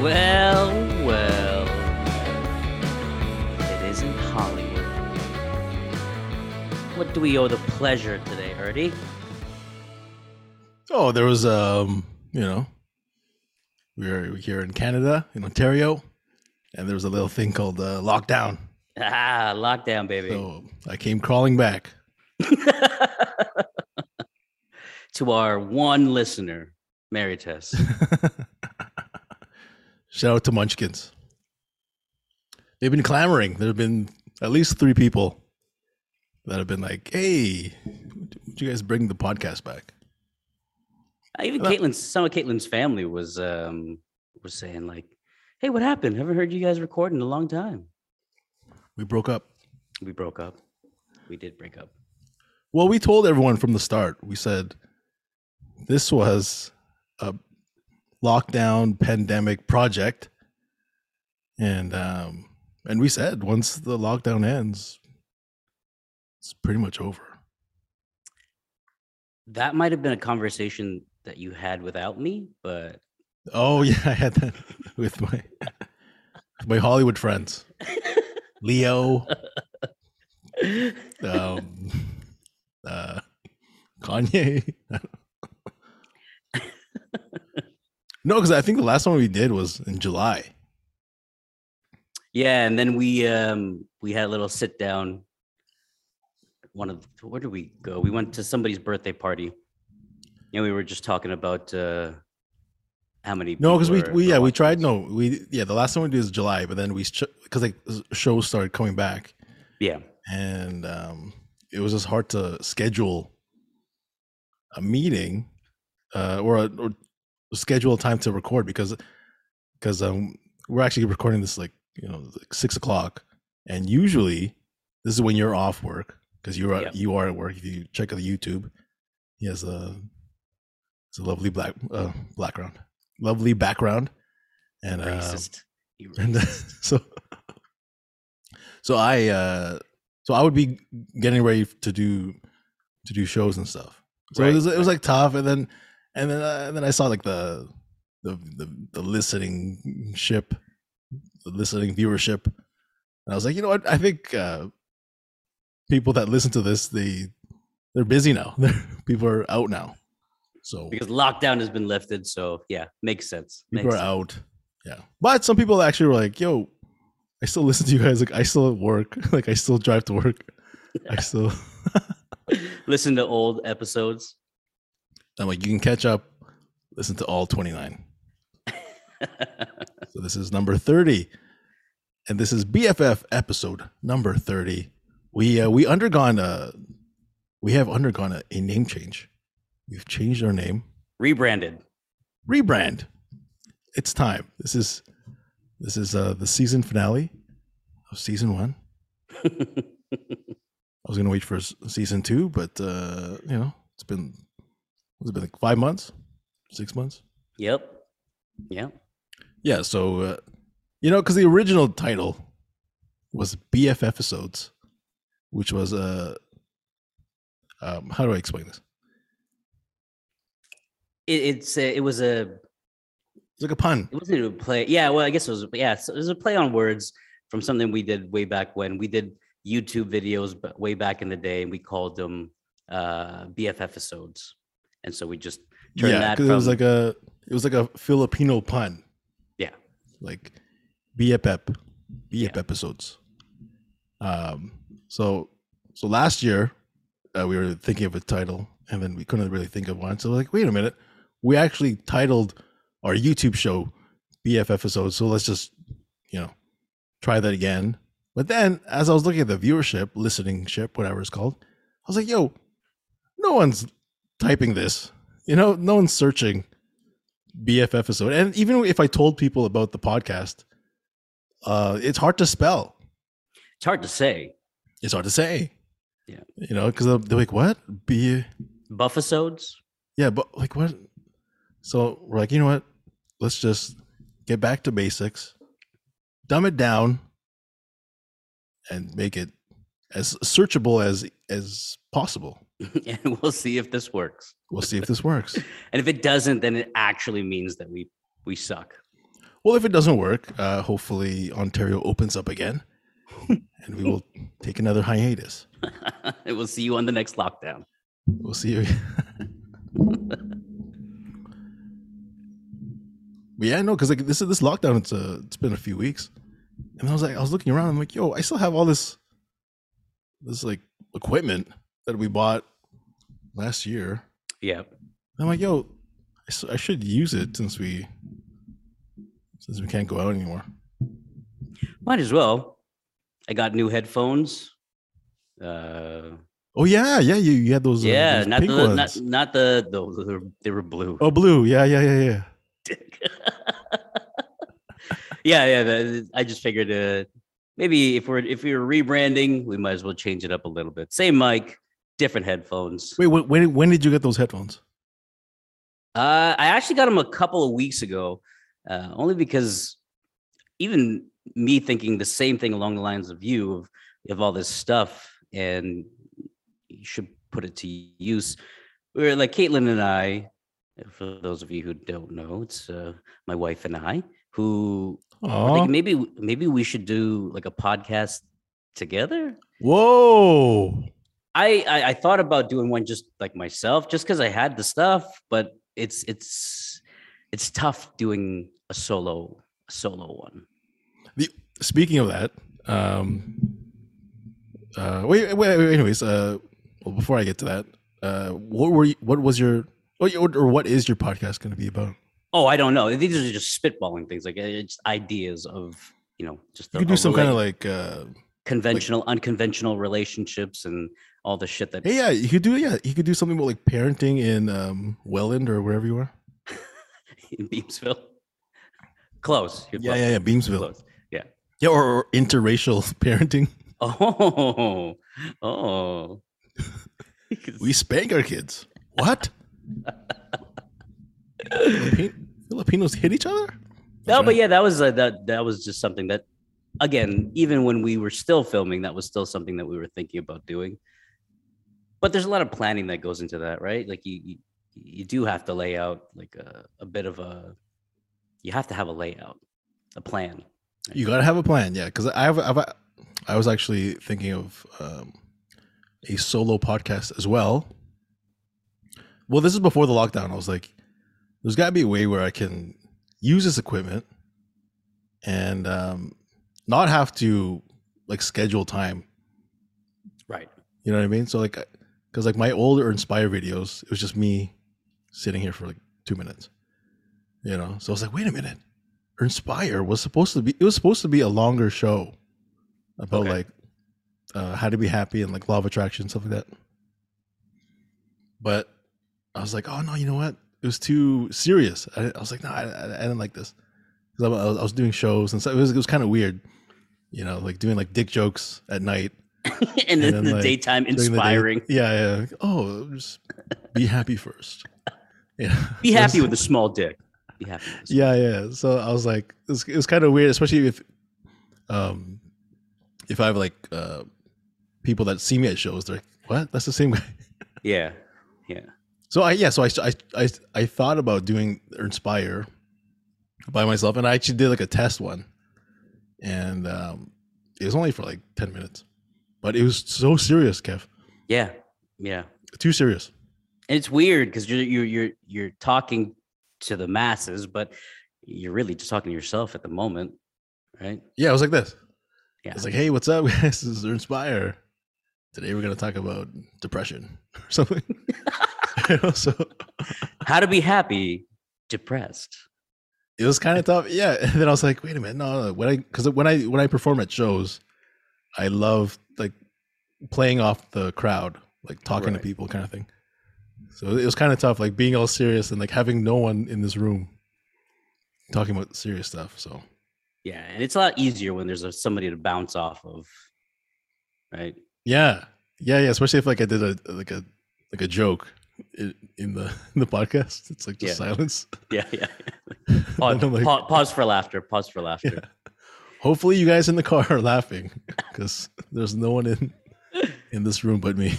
Well, well, it isn't Hollywood. What do we owe the pleasure today, Ernie? Oh, there was um, you know, we were here in Canada, in Ontario, and there was a little thing called uh, lockdown. Ah, lockdown, baby. So I came crawling back. to our one listener, Maritas. Shout out to Munchkins. They've been clamoring. There have been at least three people that have been like, "Hey, would you guys bring the podcast back?" Even Caitlin's some of Caitlin's family was um was saying like, "Hey, what happened? Haven't heard you guys record in a long time." We broke up. We broke up. We did break up. Well, we told everyone from the start. We said this was a lockdown pandemic project, and um, and we said once the lockdown ends, it's pretty much over. That might have been a conversation that you had without me, but Oh yeah, I had that with my with my Hollywood friends, Leo, um, uh, Kanye. No, because I think the last one we did was in July. yeah, and then we um we had a little sit down. One of where did we go? We went to somebody's birthday party, and we were just talking about uh how many. No, because we, we yeah we tried. No, we yeah the last one we did was July, but then we because like shows started coming back, Yeah, and um, it was just hard to schedule a meeting uh, or, a, or schedule a time to record because because um, we're actually recording this like you know like six o'clock, and usually this is when you're off work because you're at, Yep. you are at work. If you check out the YouTube, he has a it's a lovely black uh, background, lovely background, and uh, racist. And uh, so so i uh so i would be getting ready to do to do shows and stuff so it was it was like tough and then and then uh, and then i saw like the the the, the listening ship the listening viewership and i was like you know what i think uh people that listen to this they they're busy now people are out now so because lockdown has been lifted. So yeah, makes sense. people Makes are sense. out. Yeah, but some people actually were like, "Yo, I still listen to you guys. Like, I still work. like, I still drive to work. I still." Listen to old episodes. I'm like, you can catch up. Listen to all 29. So this is number 30, and this is BFF episode number 30. We uh, we undergone a we have undergone a, a name change. We've changed our name. Rebranded. rebrand. It's time. This is this is uh the season finale of season one. I was gonna wait for season two, but uh, you know, it's been what's it been like five months, six months? Yep. Yep. Yeah, so uh, you know, because the original title was BF episodes, which was uh um how do I explain this? It, it's a, it was a It's like a pun. it wasn't a play. Yeah. Well, I guess it was. Yeah. So it was a play on words from something we did way back when we did YouTube videos, but way back in the day, and we called them uh BF episodes, and so we just turned Yeah, that because it was like a it was like a Filipino pun. Yeah. like BFF, BF Yeah. episodes. Um, so so last year uh, we were thinking of a title, and then we couldn't really think of one. So we're like, wait a minute, we actually titled our YouTube show BF episodes. So let's just you know try that again. But then, as I was looking at the viewership, listening ship, whatever it's called, I was like, yo, no one's typing this. You know, no one's searching BF episode. And even if I told people about the podcast, uh, it's hard to spell. it's hard to say. It's hard to say. Yeah. You know, because they're, they're like, what? B Buffisodes. yeah, but like what? So we're like, you know what? Let's just get back to basics, dumb it down, and make it as searchable as as possible. and we'll see if this works. We'll see if this works. And if it doesn't, then it actually means that we we suck. Well, if it doesn't work, uh, hopefully Ontario opens up again, and we will take another hiatus. and we'll see you on the next lockdown. We'll see you. But yeah, no, because like this is this lockdown. It's uh, it's been a few weeks, and I was like, I was looking around. I'm like, yo, I still have all this, this like equipment that we bought last year. Yeah. And I'm like, yo, I should use it since we since we can't go out anymore. Might as well. I got new headphones. Uh, Oh yeah, yeah, you, you had those. uh, yeah, those not the not, not the those they were, they were blue. Oh, blue. Yeah, yeah, yeah, yeah. yeah, yeah. the- I just figured uh, maybe if we're if we were rebranding, we might as well change it up a little bit. Same mic, different headphones. Wait, when when, when did you get those headphones? Uh, I actually got them a couple of weeks ago, uh, only because even me thinking the same thing along the lines of you of of all this stuff, and you should put it to use. We are like Caitlin and I. For those of you who don't know, it's uh, my wife and I who maybe maybe we should do like a podcast together. whoa! I, I I thought about doing one just like myself, just because I had the stuff, but it's it's it's tough doing a solo a solo one. Speaking of that, um, uh, wait, wait, wait, anyways, uh, well, before I get to that, uh, what were you, what was your or what is your podcast going to be about? Oh, I don't know. These are just spitballing things, like uh, it's ideas of you know just You could do some kind of like, uh, conventional, unconventional relationships and all the shit that hey, yeah, you could do, yeah, you could do something about like parenting in um, Welland or wherever you are. in Beamsville. Close. You're Yeah, close. yeah, yeah, Beamsville. Close. Yeah. Yeah, or, or interracial parenting. Oh, oh. We spank our kids. What? Filipinos hit each other? No, That's but yeah, that was uh, that that was just something that, again, even when we were still filming, that was still something that we were thinking about doing. But there's a lot of planning that goes into that, right? Like you you, you do have to lay out like a, a bit of a, you have to have a layout, a plan. You gotta have a plan, yeah. Because I have, I've, I was actually thinking of um, a solo podcast as well. Well, this is before the lockdown. I was like, there's got to be a way where I can use this equipment and um, not have to like schedule time. Right. You know what I mean? So like, because like my older Inspire videos, it was just me sitting here for like two minutes. You know, so I was like, wait a minute, Inspire was supposed to be. It was supposed to be a longer show about Okay. like uh, how to be happy and like law of attraction stuff like that. But I was like, oh no, you know what? It was too serious. I, I was like, no, I, I, I didn't like this because I, was- I was doing shows and so it was it was kind of weird. You know, like doing like dick jokes at night and then then, the like, daytime during the day. inspiring. Yeah, yeah. Oh, just be happy first. Yeah. Be happy with a small dick. Be happy. With a small Yeah, yeah. So I was like, it was, it was kind of weird, especially if, um, if I have like uh, people that see me at shows, they're like, "What? That's the same guy." Yeah. Yeah. So I yeah, so I I I, I thought about doing Inspire by myself, and I actually did like a test one, and um, it was only for like ten minutes, but it was so serious, Kev. Yeah. Yeah. Too serious. And it's weird because you're you're you're you're talking to the masses, but you're really just talking to yourself at the moment, right? Yeah, it was like this. Yeah. It's like, hey, what's up, guys? This is Inspire. Today we're gonna talk about depression or something. You know, so How to be happy, depressed. It was kind of tough. Yeah. And then I was like, wait a minute, no, no. When I because when I when I perform at shows, I love like playing off the crowd, like talking Right. to people kind of thing. So it was kind of tough, like being all serious and like having no one in this room talking about serious stuff. So Yeah, and it's a lot easier when there's a, somebody to bounce off of, right? yeah. Yeah, yeah. Especially if like I did a like a like a joke in, in the in the podcast. It's like just Yeah. silence. Yeah, yeah. Pause, like, pa- pause for laughter. Pause for laughter. Yeah. Hopefully, you guys in the car are laughing because there's no one in in this room but me.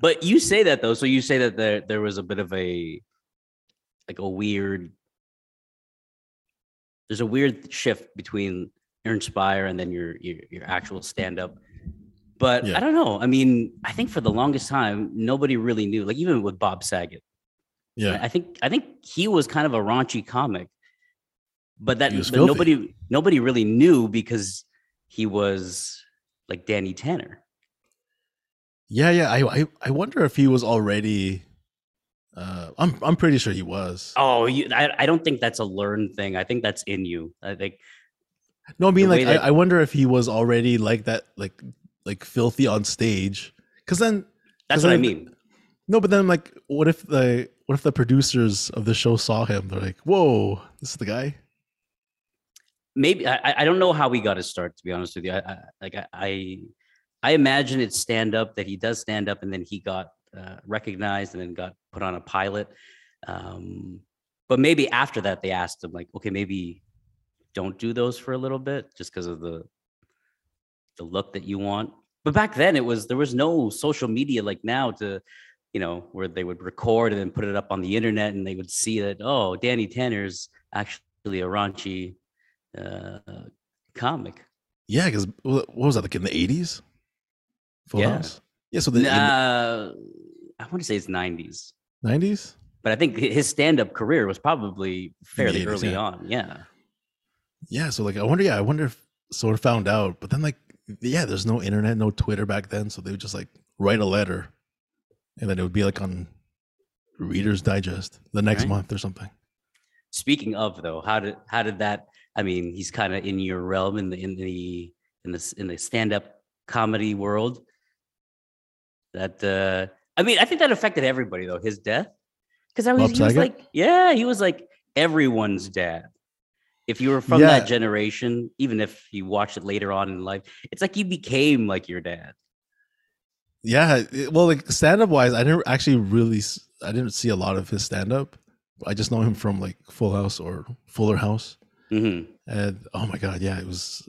But you say that though, so you say that there there was a bit of a like a weird there's a weird shift between your Inspire and then your your, your actual stand up. But Yeah. I don't know. I mean, I think for the longest time, nobody really knew. Like even with Bob Saget, Yeah. I think I think he was kind of a raunchy comic, but that but filthy. nobody nobody really knew because he was like Danny Tanner. Yeah, yeah. I, I I wonder if he was already. Uh, I'm I'm pretty sure he was. Oh, you, I I don't think that's a learned thing. I think that's in you. I think no, I mean like that- I, I wonder if he was already like that, like like filthy on stage. Because then that's what I I- mean. no, but then I'm like, what if the what if the producers of the show saw him? They're like, "Whoa, this is the guy." maybe I, I- don't know how we got his start to be honest with you. I, I like I, I I imagine it's stand up that he does stand up and then he got uh, recognized and then got put on a pilot. Um, but maybe after that they asked him like, okay, maybe don't do those for a little bit just because of the the look that you want. But back then it was there was no social media like now to you know where they would record and then put it up on the internet and they would see that oh Danny Tanner's actually a raunchy uh, comic. Yeah, because what was that like in the '80s? Full Yeah. House. Yeah, so the, in the Uh, I want to say it's 90s, '90s. but I think his stand-up career was probably fairly early on. Yeah. Yeah, so like I wonder. Yeah, I wonder if sort of found out, but then like yeah, there's no internet, no Twitter back then, so they would just like write a letter, and then it would be like on Reader's Digest the next Right. month or something. Speaking of though, how did how did that? I mean, he's kind of in your realm in the in the in the in the stand-up comedy world. That uh, I mean, I think that affected everybody though. His death, because I was, Bob he was Saget? like, yeah, he was like everyone's dad. If you were from Yeah. that generation, even if you watched it later on in life, it's like you became like your dad. Yeah, it- well, like stand up wise, I didn't actually really, I didn't see a lot of his stand up. I just know him from like Full House or Fuller House, hmm and oh my god, yeah, it was.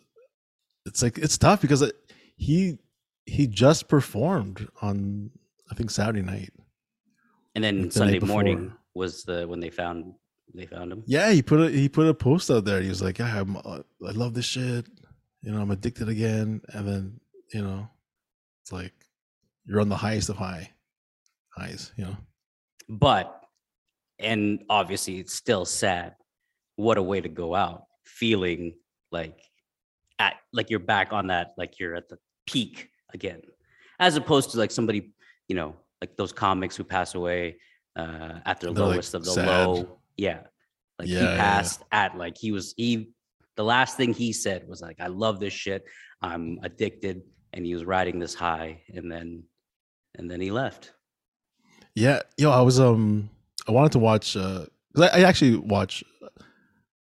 It's like it's tough because it, he he just performed on I think Saturday night. And then the Sunday morning was the when they found they found him. Yeah, he put a he put a post out there. He was like, "Yeah, I'm, uh, I love this shit. You know, I'm addicted again." And then you know, it's like you're on the highest of high highs. You know, But and obviously it's still sad. What a way to go out, feeling like at like you're back on that, like you're at the peak again, as opposed to like somebody, you know, like those comics who pass away uh, at their They're, like, lowest of the sad. low. Yeah, like Yeah, he yeah, yeah. passed at like he was he. The last thing he said was like, "I love this shit. I'm addicted," and he was riding this high, and then and then he left. yeah. Yo, I was um, I wanted to watch. uh I, I actually watch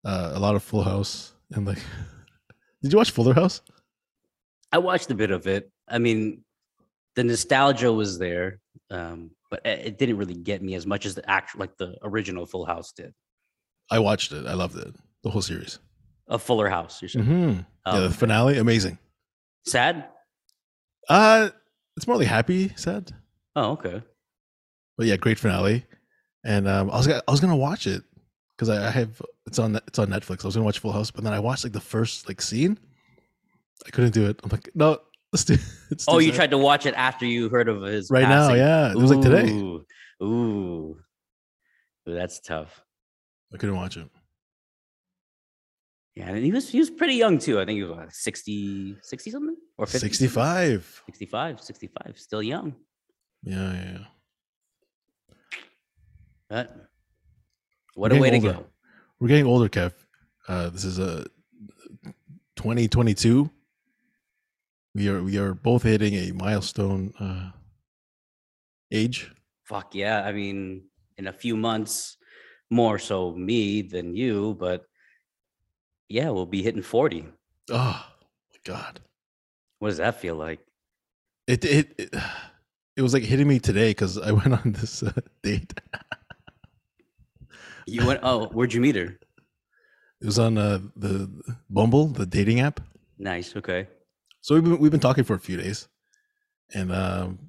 uh, a lot of Full House and like. Did you watch Fuller House? I watched a bit of it. I mean, the nostalgia was there, um, but it didn't really get me as much as the actual, like the original Full House did. I watched it. I loved it. The whole series. A Fuller House, you're saying? Mm-hmm. Yeah, the finale, amazing. sad. Uh, it's more like happy, sad. Oh, okay. but yeah, great finale. And um, I was gonna, I was gonna watch it because I, I have it's on it's on Netflix. I was gonna watch Full House, but then I watched like the first like scene. I couldn't do it. I'm like, no, let's do. It's Oh, too you sad." tried to watch it after you heard of his right now? Yeah, it was like today. Ooh, ooh, Ooh, that's tough. I couldn't watch it. Yeah, and he was he was pretty young too. I think he was like 60, 60 something or 50 something? 65. 65, 65, still young. Yeah, yeah. yeah. But what We're a way to go. We're getting older, Kev. Uh, this is a 2022. We are we are both hitting a milestone uh, age. Fuck yeah. I mean, in a few months, more so me than you, but yeah, we'll be hitting 40. Oh my god! What does that feel like? It it it, it was like hitting me today because I went on this uh, date. You went, oh, where'd you meet her? It was on uh, the Bumble, the dating app. Nice. Okay. So we've been we've been talking for a few days, and um,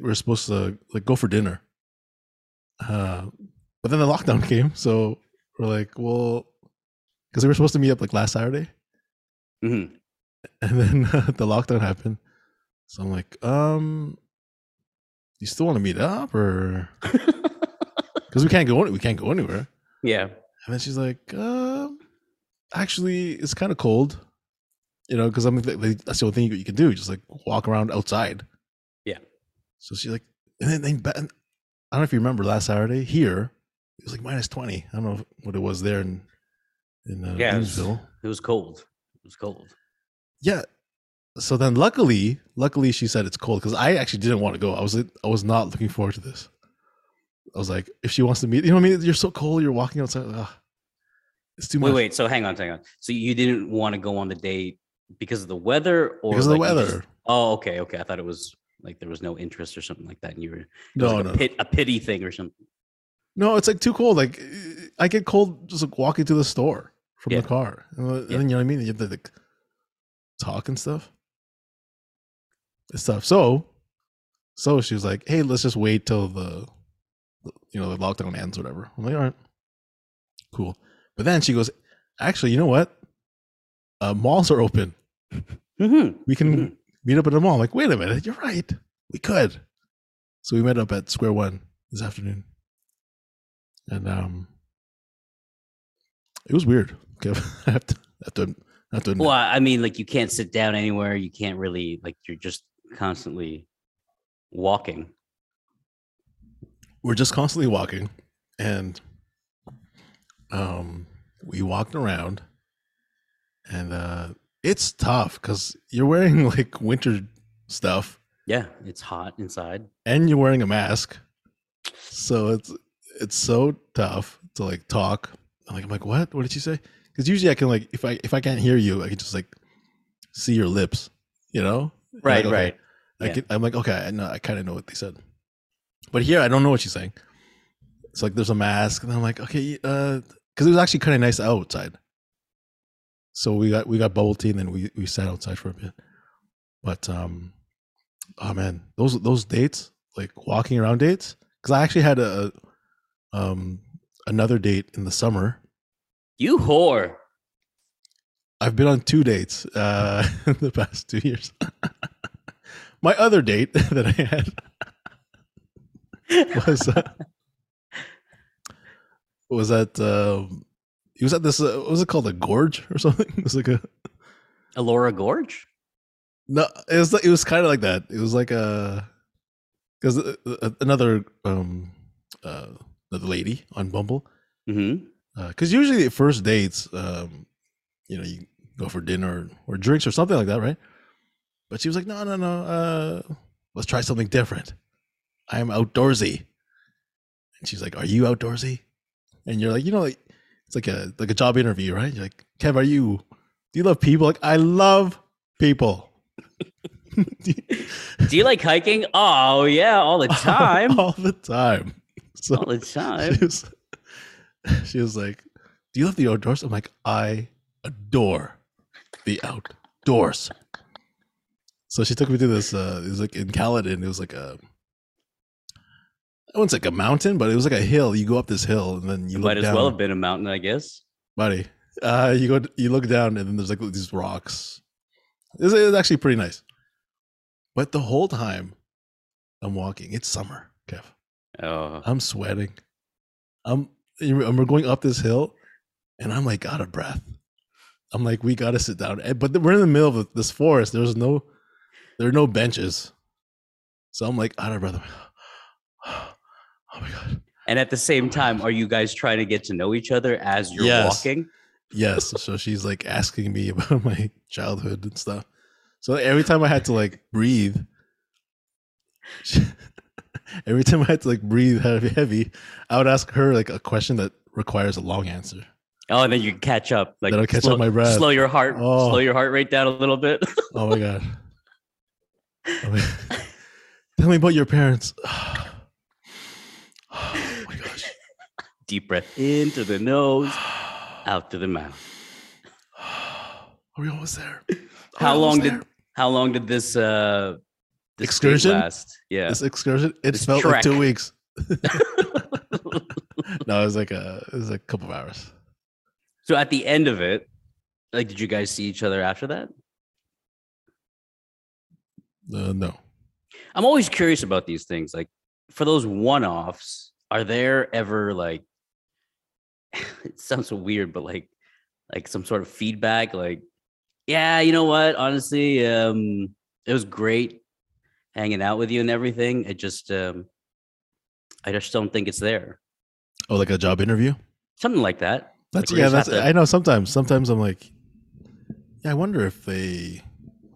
we are supposed to like go for dinner. Uh, but then the lockdown came, so we're like, well, because we were supposed to meet up like last Saturday, hmm and then the lockdown happened. So I'm like, um, you still want to meet up or because we can't go we can't go anywhere. Yeah. And then she's like, um, actually, it's kind of cold, you know, because I'm like, that's the only thing you can do, just like walk around outside. Yeah. So she's like, and then, I don't know if you remember last Saturday here, it was like minus twenty. I don't know what it was there in in uh, Yeah, it was- It was cold. It was cold. Yeah. So then, luckily, luckily, she said it's cold because I actually didn't want to go. I was I was not looking forward to this. I was like, if she wants to meet, you know what I mean? You're so cold. You're walking outside. Ugh, it's too Wait, much wait. So hang on, hang on. So you didn't want to go on the date because of the weather, or because of the weather. just- oh, okay, okay. I thought it was like there was no interest or something like that, and you were no, like no, a, pit, a pity thing or something. no. It's like too cold. Like I get cold just like walking to the store from Yeah. the car, and then Yeah. you know what I mean. You have to like talk and stuff. It's tough. So, so she was like, "Hey, let's just wait till the, you know, the lockdown ends, whatever." I'm like, "All right, cool." But then she goes, "Actually, you know what? Uh, malls are open. hmm We can Mhm. meet up at a mall." Like, wait a minute, you're right. We could. So we met up at Square One this afternoon, and um, it was weird. Okay, I have to, I have to, I have to. Well, I mean, like you can't sit down anywhere. You can't really like you're just constantly walking. we're just constantly walking and um we walked around and uh it's tough because you're wearing like winter stuff Yeah, it's hot inside. and you're wearing a mask so it's it's so tough to like talk I'm like, I'm like what what did she say because usually i can like if i if i can't hear you i can just like see your lips you know Like, Right, okay, right. I Yeah. can, I'm like, okay, I know, I kind of know what they said, but here I don't know what she's saying. It's like there's a mask, and I'm like, okay, uh, because it was actually kind of nice outside. So we got we got bubble tea, and then we we sat outside for a bit. But um, oh man, those those dates, like walking around dates, because I actually had a um another date in the summer. You whore. I've been on two dates uh in the past two years. My other date that I had was uh, was at um he was at this uh, what was it called? A gorge or something? It was like a Elora Gorge? no it was like it was kind of like that. It was like a because another um uh the lady on bumble. Mm-hmm. because usually at first dates um you know you go for dinner or, or drinks or something like that right? But she was like no no no uh let's try something different. I'm outdoorsy. And she's like are you outdoorsy? And you're like you know like it's like a like a job interview right you're like kev are you do you love people like i love people Do you like hiking? Oh yeah, all the time. all the time so all the time. she was, she was like, "Do you love the outdoors?" I'm like, "I adore the outdoors." So she took me to this. Uh, it was like in Caledon. It was like a. I wouldn't like a mountain, but it was like a hill. You go up this hill and then you look Might as down, well have been a mountain, I guess. buddy. Uh, you go, you look down, and then there's like these rocks. It was, it was actually pretty nice. But the whole time, I'm walking. It's summer, Kev. Oh, I'm sweating. I'm and we're going up this hill, and I'm like out of breath. I'm like, we gotta sit down. But we're in the middle of this forest. There's no, there are no benches. So I'm like out of breath. Oh my god. and at the same time, are you guys trying to get to know each other as you're Yes. walking? Yes. So she's like asking me about my childhood and stuff. So every time I had to like breathe, she- every time I had to like breathe heavy, heavy, I would ask her like a question that requires a long answer. Oh, and then you catch up. Like Then I'll catch slow, up my breath. Slow your heart. Oh. Slow your heart rate down a little bit. Oh my god. Oh my- Tell me about your parents. Oh my gosh. Deep breath into the nose, out to the mouth. Are we almost there? Are How almost long did there? how long did this uh this Excursion? last? Yeah. this excursion? It This felt like two weeks. no, it was like a it was like a couple of hours. So at the end of it, like, did you guys see each other after that? Uh, no. I'm always curious about these things. Like, for those one-offs, are there ever like? it sounds so weird, but like, like some sort of feedback. Like, yeah, you know what? Honestly, um, it was great hanging out with you and everything. It just, um, I just don't think it's there. Oh, like a job interview? Something like that. That's Like, yeah. That's to- I know. Sometimes, sometimes I'm like, yeah. I wonder if they.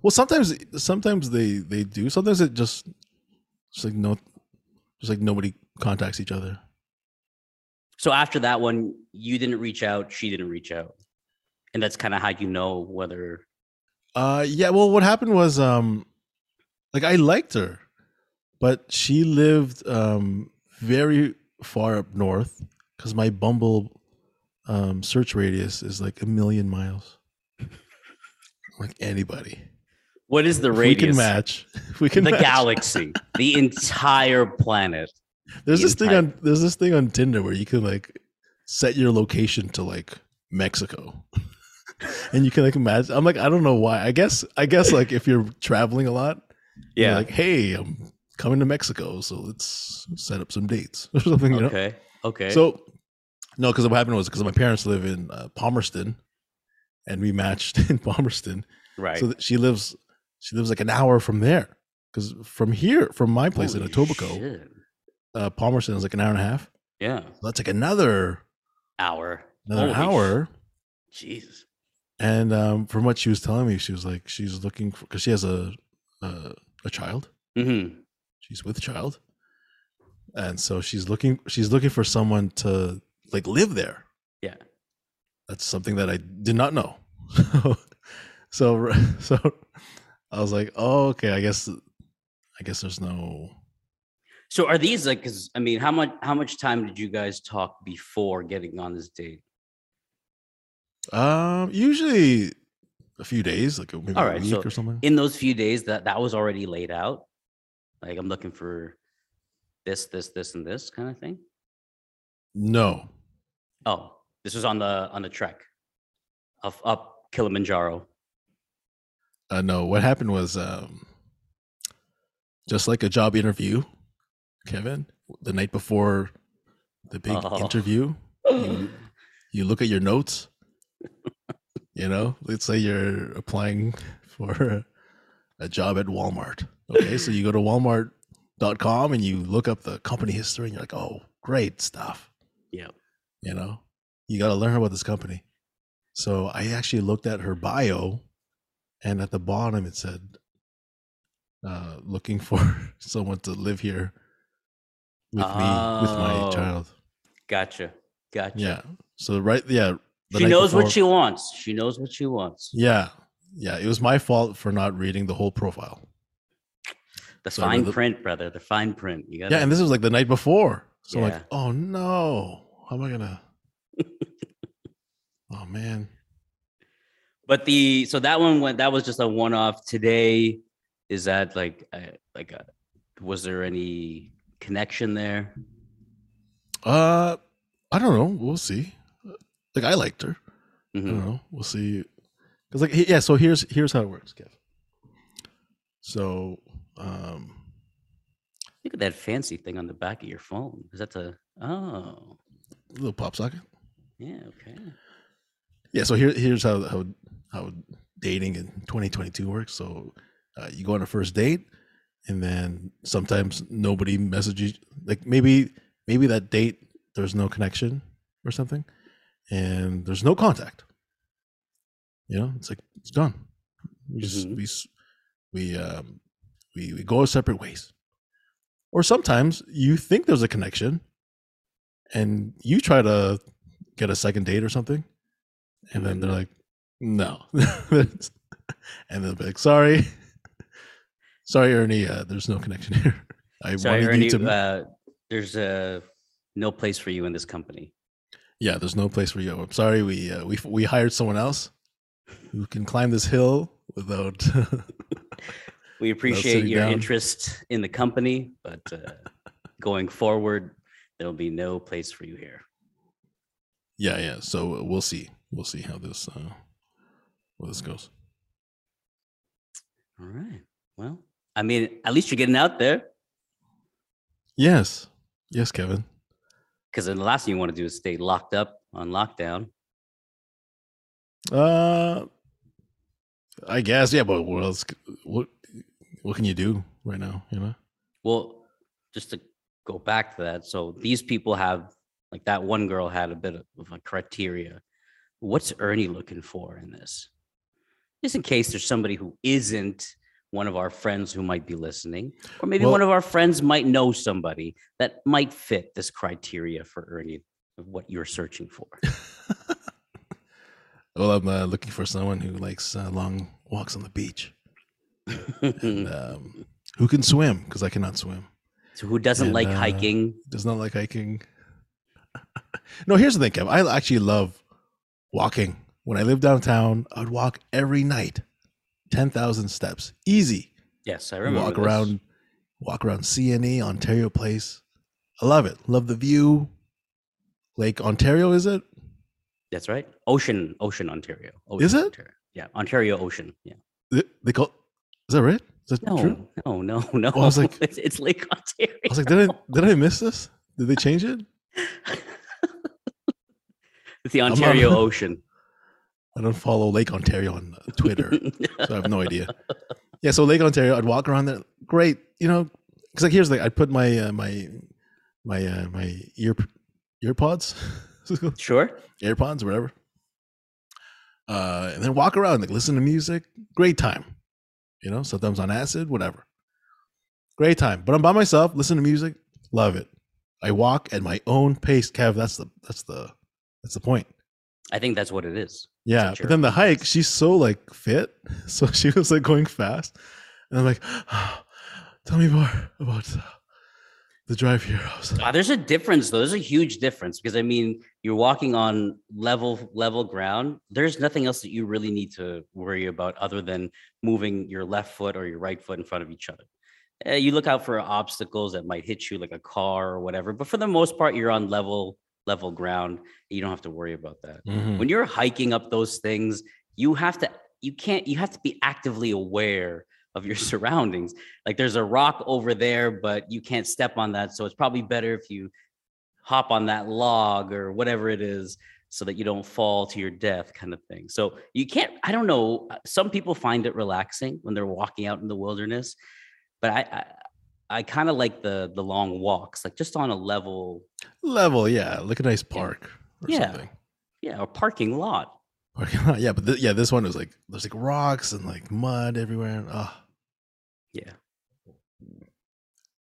Well, sometimes, sometimes they they do. Sometimes it just, it's like no, just like nobody contacts each other. So after that one, you didn't reach out, she didn't reach out. And that's kind of how you know whether Uh, yeah. Well, what happened was, um, like I liked her, but she lived um very far up north because my Bumble um search radius is like a million miles. like anybody. What is the If we can match. we can the match. galaxy, the entire planet. There's the this thing on there's this thing on Tinder where you can like set your location to like Mexico. and you can like imagine I'm like I don't know why. I guess I guess like if you're traveling a lot, you're like, hey, I'm coming to Mexico, so let's set up some dates or something, you know. okay. Okay. So no, because what happened was because my parents live in uh, Palmerston and we matched in Palmerston. right. So she lives she lives like an hour from there. Because from here, from my place in Holy Etobicoke, shit. uh, Palmerston is like an hour and a half. Yeah. So that's like another Hour. another Holy hour. sh- Jesus. And um, from what she was telling me, she was like she's looking for because she has a a, a child. hmm She's with a child, and so she's looking she's looking for someone to like live there. Yeah. That's something that I did not know. so so I was like, oh okay, I guess I guess there's no So are these like because I mean, how much how much time did you guys talk before getting on this date? um usually a few days, like maybe All a week so or something. In those few days that that was already laid out. Like I'm looking for this, this, this, and this kind of thing. no. Oh, this was on the on the trek of up Kilimanjaro. Uh, no, what happened was um, just like a job interview, Kevin. The night before the big Oh. interview, you, you look at your notes. You know, let's say you're applying for a, a job at Walmart. Okay, so you go to Walmart.com and you look up the company history, and you're like, "Oh, great stuff." Yeah. You know, you got to learn about this company. So I actually looked at her bio, and at the bottom it said, uh, "Looking for someone to live here with me with my Oh. child." Gotcha. Gotcha. Yeah. So right, yeah. She knows before- what she wants. She knows what she wants. Yeah, yeah. It was my fault for not reading the whole profile. The So fine the- print, brother. The fine print. You got Yeah, and this was like the night before. So Yeah. like, oh no, how am I gonna? oh man. But the so that one went. That was just a one-off. Today, is that like uh, like a, was there any connection there? Uh, I don't know. We'll see. Like I liked her. I Mhm. don't know. We'll see. Cause like yeah. So here's here's how it works, Kev. So um, Look at that fancy thing on the back of your phone. Is that the oh A little pop socket. yeah okay Yeah. So here here's how how how dating in 2022 works. So uh, you go on a first date, and then sometimes nobody messages. Like maybe maybe that date there's no connection or something, and there's no contact. You know, it's like it's gone. We just Mhm. we we um we we go our separate ways. Or sometimes you think there's a connection, and you try to get a second date or something, and then they're like, no, and they'll be like, sorry, sorry, Ernie, uh, there's no connection here. I sorry wanted Ernie, you to. uh, there's uh, no place for you in this company yeah, there's no place for you. I'm sorry, we uh, we we hired someone else who can climb this hill without. we appreciate your down. interest in the company but uh, going forward there'll be no place for you here yeah, yeah. So we'll see. We'll see how this uh, where this goes. All right. Well, I mean, at least you're getting out there. Yes, yes, Kevin. Because the last thing you want to do is stay locked up on lockdown. Uh, I guess yeah, but what else? What what can you do right now? You know. Well, just to go back to that, so these people have like that one girl had a bit of a criteria. What's Ernie looking for in this? Just in case there's somebody who isn't one of our friends who might be listening, or maybe Well- one of our friends might know somebody that might fit this criteria for Ernie of what you're searching for. well, I'm uh, looking for someone who likes uh, long walks on the beach and um, who can swim because I cannot swim. so who doesn't and, like uh, hiking? Does not like hiking. no, here's the thing, Kev. I actually love walking. When I lived downtown, I would walk every night, ten thousand steps, easy. Yes, I remember. walk this. around, walk around CNE Ontario Place. I love it. Love the view. Lake Ontario, is it? That's right. Ocean, Ocean, Ontario. Is it? Ontario. Yeah, Ontario Ocean. Yeah. They, they call. Is that right? Is that No, true? no, no, no. Well, I was like- it's, it's Lake Ontario. I was like, did I did I miss this? Did they change it? it's the not- Ontario Ocean. I don't follow Lake Ontario on Twitter, so I have no idea. Yeah, so Lake Ontario, I'd walk around there. Great, you know, because like here's like I'd put my uh, my my uh, my ear ear pods, sure. AirPods, or whatever, uh, and then walk around, like listen to music. Great time, you know. Sometimes on acid, whatever. Great time, but I'm by myself. Listen to music, love it. I walk at my own pace, Kev. That's the that's the that's the point. I think that's what it is. Yeah, but then the hike, she's so like fit, so she was like going fast, and I'm like, "Tell me more about the drive here." Like, there's a difference, though. There's a huge difference because I mean, you're walking on level level ground. There's nothing else that you really need to worry about other than moving your left foot or your right foot in front of each other. Uh, you look out for obstacles that might hit you, like a car or whatever. But for the most part, you're on level level ground. You don't have to worry about that. Mhm. When you're hiking up those things, you have to you can't you have to be actively aware of your surroundings. Like there's a rock over there, but you can't step on that. So it's probably better if you hop on that log or whatever it is so that you don't fall to your death kind of thing. So you can't I don't know, some people find it relaxing when they're walking out in the wilderness, but I I, I kind of like the the long walks, like just on a level, level, yeah, like a nice park or Yeah. something. yeah, a parking lot. Parking lot, yeah, but th- yeah, this one was like there's like rocks and like mud everywhere. Oh, Yeah. and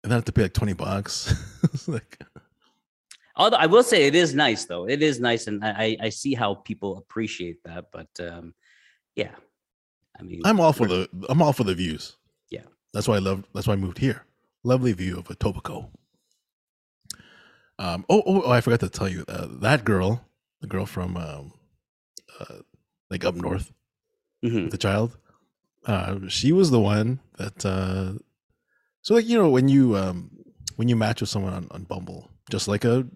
then I have to pay like twenty bucks. Like, Although I will say it is nice though. It is nice and I I I see how people appreciate that, but um yeah. I mean I'm all for the I'm all for the views. Yeah. that's why I love. That's why I moved here. Lovely view of Etobicoke. Um. Oh, oh, oh, I forgot to tell you uh, that girl, the girl from um, uh, like up north, Mhm. the child. Uh, she was the one that. Uh, so like you know when you um when you match with someone on, on Bumble, just like a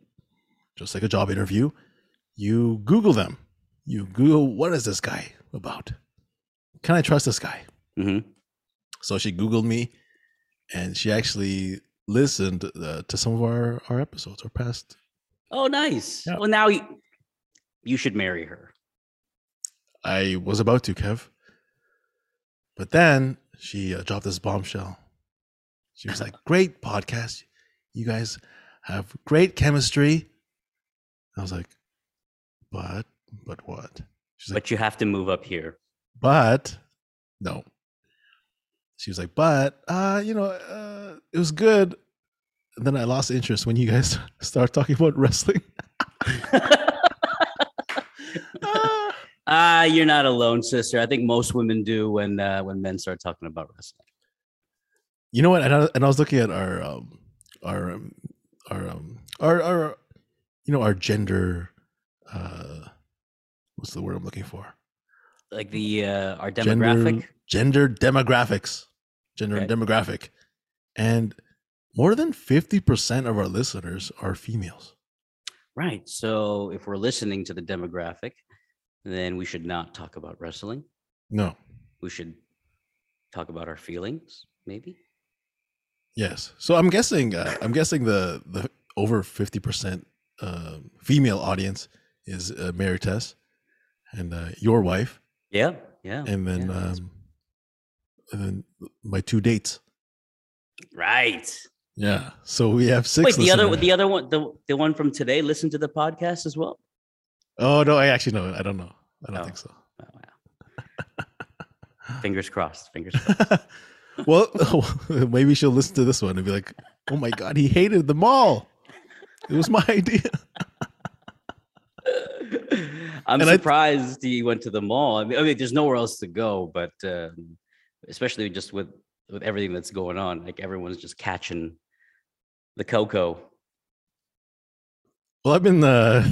just like a job interview, you Google them. You Google what is this guy about? Can I trust this guy? Mhm. So she Googled me and she actually listened uh, to some of our, our episodes, our past. Oh nice. Yeah. Well now you, you should marry her. I was about to, Kev. But then she uh, dropped this bombshell. She was like, Great podcast. You guys have great chemistry. I was like, But, but what? She's like, But you have to move up here. but no. She was like, but uh, you know, uh, it was good. And then I lost interest when you guys start talking about wrestling. Ah. Ah, you're not alone, sister. I think most women do when uh, when men start talking about wrestling. you know what? And I, and I was looking at our um, our um, our um, our our you know our gender. Uh, what's the word I'm looking for? Like the uh, our Gender- demographic. Gender demographics, gender and demographic, and more than fifty percent of our listeners are females. Right. So if we're listening to the demographic, then we should not talk about wrestling. No. We should talk about our feelings, maybe. Yes. So I'm guessing. Uh, I'm guessing the the over fifty percent uh, female audience is uh, Mary Tess and uh, your wife, Yeah, yeah. and then yeah, um, and then my two dates. right. Yeah. So we have six. Wait, the other the other one the the one from today listen to the podcast as well. Oh no! I actually know. I don't know. I don't Oh. think so. Oh, wow. Fingers crossed. Fingers crossed. well, maybe she'll listen to this one and be like, "Oh my god, he hated the mall. It was my idea." I'm And I- surprised he went to the mall. I mean, I mean, there's nowhere else to go, but um, especially just with with everything that's going on, like everyone's just catching the cocoa. Well, I've been, uh,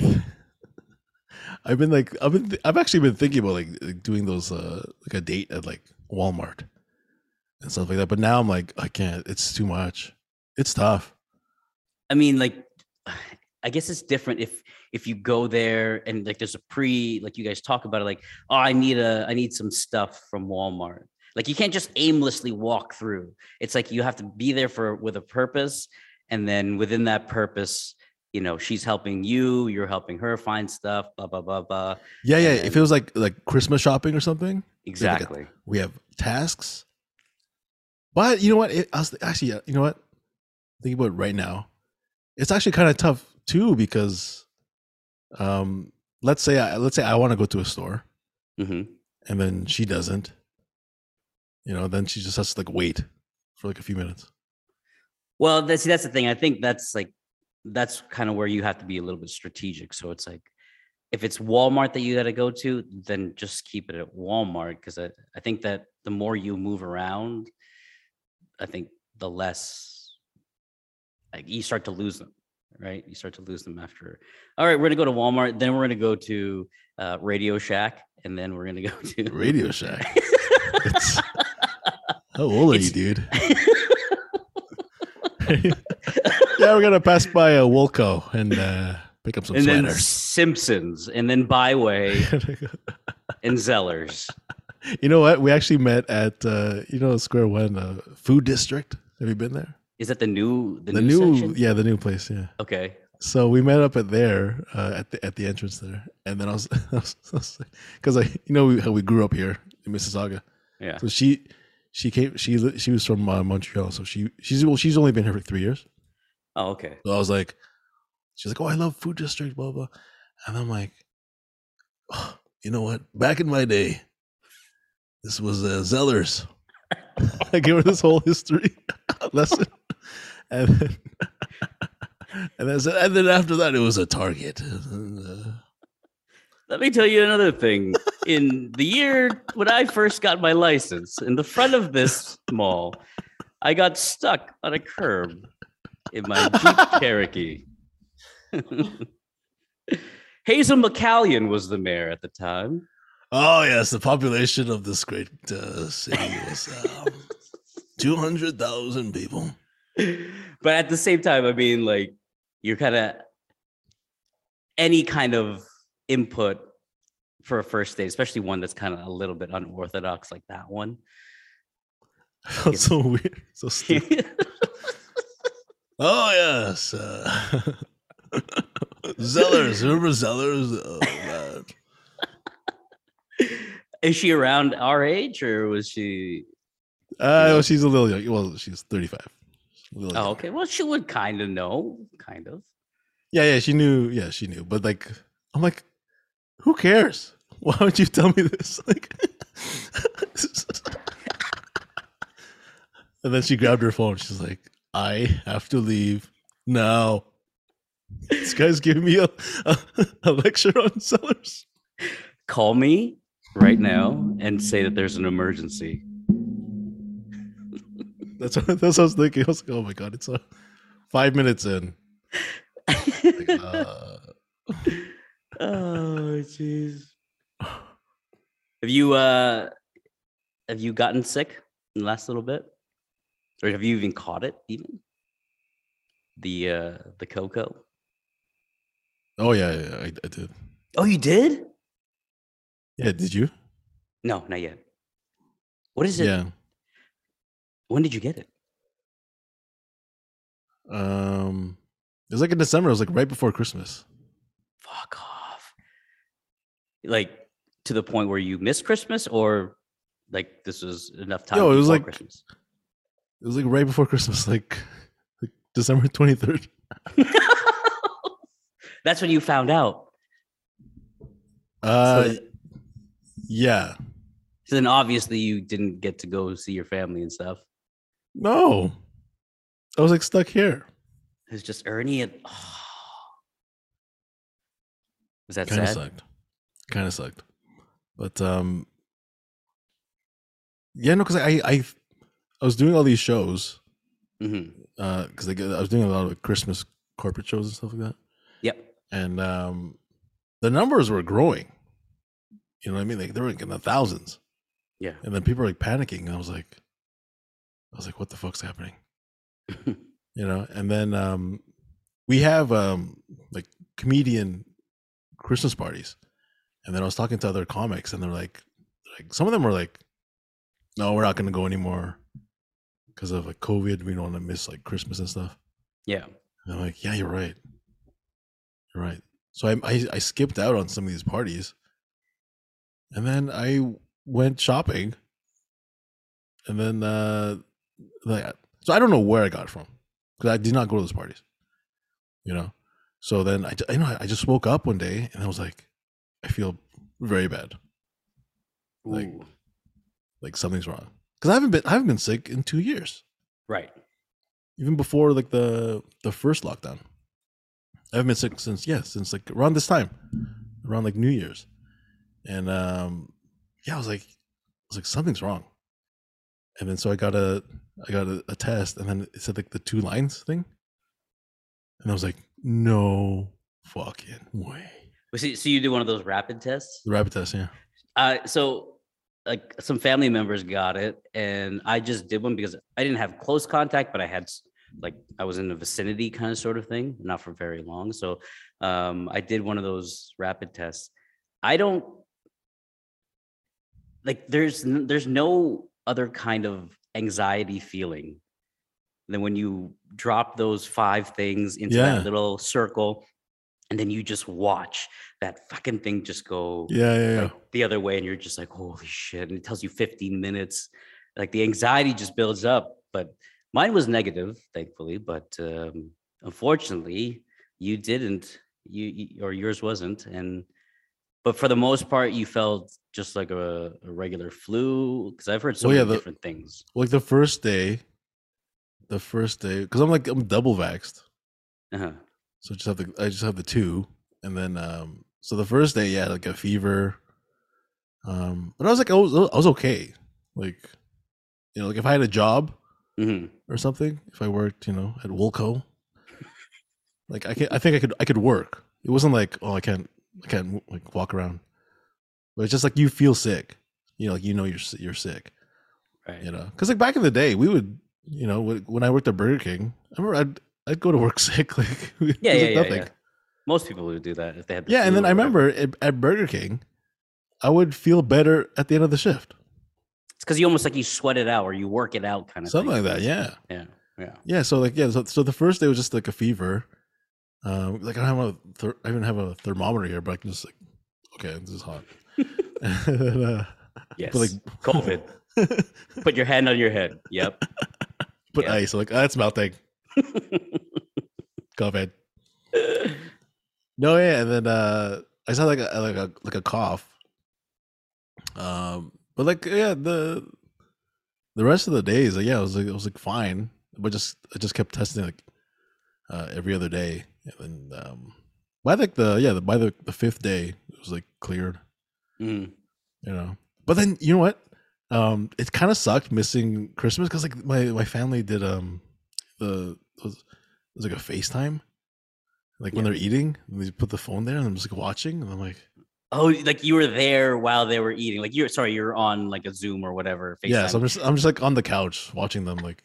I've been like, I've been, I've actually been thinking about like, like doing those, uh, like a date at like Walmart and stuff like that. But now I'm like, I can't. It's too much. It's tough. I mean, like, I guess it's different if if you go there and like there's a pre, like you guys talk about it, like, oh, I need a, I need some stuff from Walmart. Like you can't just aimlessly walk through. It's like you have to be there for with a purpose, and then within that purpose, you know, she's helping you, you're helping her find stuff, blah blah blah blah. Yeah, yeah. And if it was like like Christmas shopping or something, Exactly. we have tasks. But you know what? It, I was actually, uh, you know what? Think about it right now, it's actually kind of tough too because, um, let's say I let's say I want to go to a store hmm and then she doesn't. You know, then she just has to like wait for like a few minutes. Well, that's that's the thing. I think that's like that's kind of where you have to be a little bit strategic. So it's like if it's Walmart that you got to go to, then just keep it at Walmart because I, I think that the more you move around, I think the less like you start to lose them, right? You start to lose them after. All right, we're gonna go to Walmart, then we're gonna go to uh, Radio Shack, and then we're gonna go to Radio Shack. It's- How old are you, dude? yeah, we're gonna pass by a Woolco and uh, pick up some and then sweaters. Simpsons, and then Biway and Zellers. you know what? We actually met at uh, you know Square One uh, Food District. Have you been there? Is that the new the, The new, new, section? yeah, the new place. Yeah. Okay. So we met up at there uh, at the at the entrance there, and then I was because I, you know we, how we grew up here in Mississauga. Yeah. So she she came she she was from uh, Montreal, so she she's well she's only been here for three years. Oh, okay. So I was like, she's like, oh, I love Food District, blah blah, and I'm like, oh, you know what? Back in my day, this was uh, Zellers. I gave her this whole history lesson, and then and then, said- and then after that, it was a Target. Let me tell you another thing. In the year when I first got my license, in the front of this mall, I got stuck on a curb in my Jeep Cherokee. Hazel McCallion was the mayor at the time. oh yes, the population of this great uh, city was um, two hundred thousand people. but at the same time, I mean, like you're kind of any kind of input for a first date, especially one that's kind of a little bit unorthodox, like that one. Felt so weird, so stupid. Oh yes, uh, Zellers. Remember Zellers? Oh man. Is she around our age, or was she? Uh, well, she's a little young. Well, she's thirty-five. Oh, young. okay. Well, she would kind of know, kind of. Yeah, yeah, she knew. Yeah, she knew. But like, I'm like, who cares? Why would you tell me this? Like, and then she grabbed her phone. She's like, I have to leave now. This guy's giving me a, a, a lecture on Zellers. Call me right now and say that there's an emergency. That's what, that's what I was thinking. I was like, oh my god, it's uh, five minutes in. Like, uh, oh, jeez. Have you uh have you gotten sick in the last little bit? Or have you even caught it even? The uh the cocoa? oh yeah, yeah, I, I did. Oh, you did? Yeah, did you? No, not yet. What is it? Yeah. When did you get it? Um, it was like in December. It was like right before Christmas. Fuck off. Like to the point where you missed Christmas, or like this was enough time? Yo, it was like- Christmas. It was like right before Christmas, like, like December twenty third. That's when you found out. Uh, so, yeah. so then obviously you didn't get to go see your family and stuff. No, I was like stuck here. It was just Ernie and was that Kind of sad? sucked. Kind of sucked. But um, yeah, no, because I I I was doing all these shows hmm uh because I was doing a lot of Christmas corporate shows and stuff like that. Yep. and um the numbers were growing you know what i mean like they were like in the thousands Yeah. and then people were like panicking and i was like i was like what the fuck's happening you know and then um we have um like comedian christmas parties and then i was talking to other comics and they're like like some of them were like no we're not going to go anymore because of like covid we don't want to miss like christmas and stuff yeah. and I'm like, yeah, you're right. You're right. So I, I I skipped out on some of these parties, and then I went shopping, and then uh, like so I don't know where I got it from because I did not go to those parties, you know. So then I, you know I just woke up one day and I was like, I feel very bad, Like- like something's wrong because I haven't been I haven't been sick in two years. right. even before like the the first lockdown. I haven't been sick since yeah, since like around this time, around like New Year's, and um, yeah, I was like, I was like something's wrong, and then so I got a I got a, a test, and then it said like the two lines thing, and I was like, no fucking way. So you do one of those rapid tests? The rapid test, yeah, Uh, so like some family members got it, and I just did one because I didn't have close contact, but I had like I was in the vicinity kind of sort of thing, not for very long. So um, I did one of those rapid tests. I don't like there's there's no other kind of anxiety feeling than when you drop those five things into Yeah. that little circle and then you just watch that fucking thing just go yeah, yeah, yeah. like the other way and you're just like holy shit and it tells you 15 minutes like the anxiety just builds up but mine was negative thankfully but um unfortunately you didn't you, you or yours wasn't and but for the most part you felt just like a, a regular flu because i've heard so Well, yeah, many the- different things like the first day, the first day, because I'm like I'm double vaxxed. uh-huh. So just have the I just have the two, and then um so the first day, yeah, like a fever. Um, but I was like I was I was okay, like you know, like if I had a job hmm or something, if I worked, you know, at Woolco, like I can I think I could I could work. It wasn't like oh I can't I can't like walk around, but it's just like you feel sick, you know, like you know you're you're sick, right. You know, because like back in the day we would you know when I worked at Burger King, I remember I'd I'd go to work sick like yeah, yeah, yeah, yeah. most people would do that if they had the Yeah, and then I remember at, at Burger King, I would feel better at the end of the shift, it's because you almost like you sweat it out or you work it out kind of something thing. like that. Yeah, yeah yeah yeah. So like yeah, so, so the first day was just like a fever. Um, like I don't have a ther- I even have a thermometer here, but I can just like okay, this is hot. and uh, yes But like covid put your hand on your head yep put Yeah. ice. Like that's melting. COVID. No, yeah, and then uh I had like a like a like a cough. Um, but like yeah, the the rest of the days, like, yeah, I was like I was like fine, but just I just kept testing like uh every other day, and then um by like the yeah the, by the the fifth day it was like cleared, Mm. you know. But then you know what? Um, it kind of sucked missing Christmas because like my my family did um the was, it was like a FaceTime. Like when Yeah. they're eating, and they put the phone there, and I'm just like watching, and I'm like, Oh, like you were there while they were eating. Like you're sorry, you're on like a Zoom or whatever. yeah. So I'm just I'm just like on the couch watching them. Like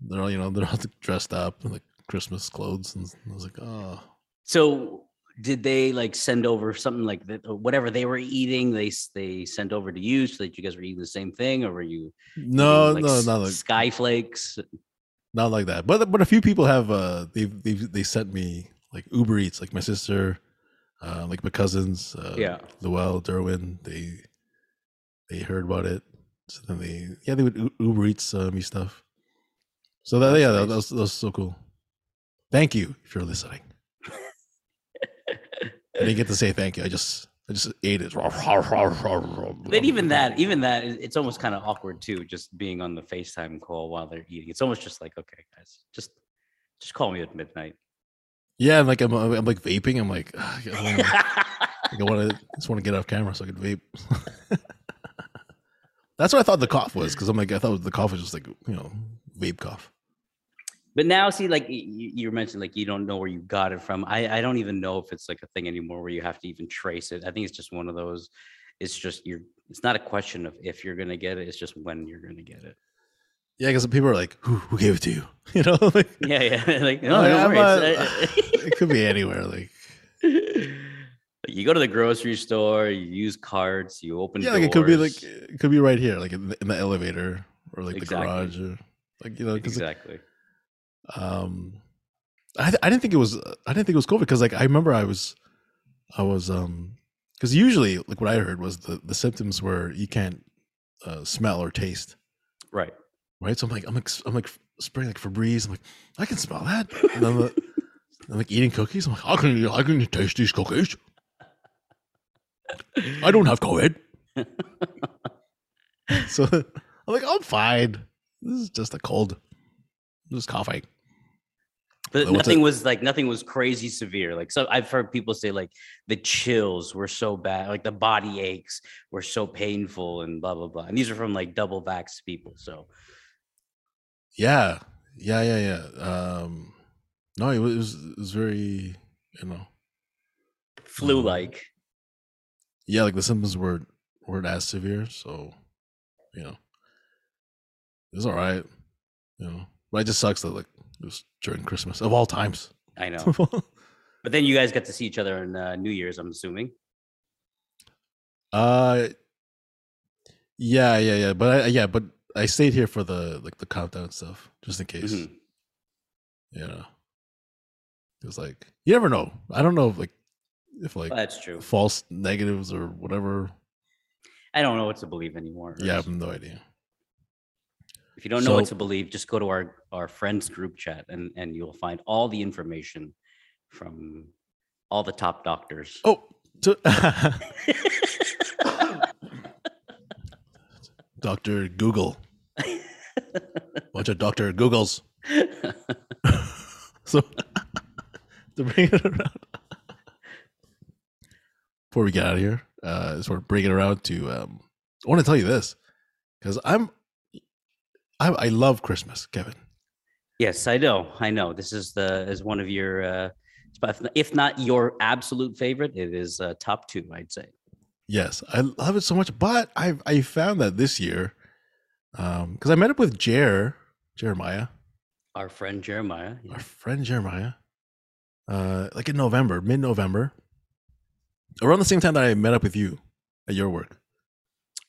they're all you know they're all dressed up in like Christmas clothes, and I was like, oh, So did they like send over something like that, whatever they were eating? They they sent over to you so that you guys were eating the same thing, or were you No, eating, like, no, not like SkyFlakes? Not like that. But but a few people have uh they they they sent me like Uber Eats, like my sister, uh, like my cousins, uh, Yeah. Noel, Derwin. They they heard about it, so then they yeah they would Uber Eats uh, me stuff. So that That's yeah that, nice. that was that was so cool. Thank you if you're listening. I didn't get to say thank you. I just I just ate it. But even that, even that, it's almost kind of awkward too, just being on the FaceTime call while they're eating. It's almost just like, okay, guys, just just call me at midnight. Yeah, and like I'm, I'm like vaping. I'm like, "Ah, I wanna- like I want to just want to get off camera so I can vape. That's what I thought the cough was because I'm like I thought the cough was just like you know vape cough. But now, see, like y- y- you mentioned, like you don't know where you got it from. I I don't even know if it's like a thing anymore where you have to even trace it. I think it's just one of those. It's just you're. It's not a question of if you're gonna get it. It's just when you're gonna get it. Yeah, because people are like, who, who gave it to you? You know, like Yeah, yeah. like no, Like, don't worry. not- uh, uh, it could be anywhere. Like you go to the grocery store, you use cards, you open. yeah, like it could be like it could be right here, like in the, in the elevator or like Exactly. the garage or like you know exactly. Um I, th- I didn't think it was i didn't think it was covid because like i remember i was i was um because usually like what i heard was the the symptoms were you can't uh, smell or taste. Right. right? So i'm like i'm like i'm like spraying like febreze. I'm like i can smell that. And I'm, like, I'm like eating cookies. I'm like how can you how can taste these cookies? I don't have covid. So i'm like i'm fine. This is just a cold just coughing But What's nothing was like nothing was crazy severe. Like so I've heard people say like the chills were so bad, like the body aches were so painful and blah blah blah. And these are from like double vax people. So Yeah, yeah, yeah, yeah. Um, no, it was it was very, you know, flu like. yeah, like the symptoms were weren't as severe, so you know, it was all right, you know. But it just sucks that like it was during Christmas of all times. I know. But then you guys got to see each other on uh, New Year's, I'm assuming. uh, yeah, yeah, yeah. But I, yeah, but I stayed here for the like the countdown stuff just in case. Mhm. You know, it was like you never know. I don't know if like if like Well, that's true. false negatives or whatever. I don't know what to believe anymore. Yeah, I have no idea. If you don't know what to believe, just go to our our friends group chat and and you'll find all the information from all the top doctors. Oh, to, Doctor Google, bunch of Doctor Googles. so to bring it around, before we get out of here, uh, sort of bring it around to. Um, I want to tell you this because I'm, I, I love Christmas, Kevin. yes, I know. I know. This is the is one of your uh if not- your absolute favorite, it is uh, top 2, I'd say. Yes, I love it so much. But I I found that this year, um, because I met up with Jer Jeremiah, Our friend Jeremiah. yeah. our friend Jeremiah, uh, like in November, mid November, around the same time that I met up with you at your work.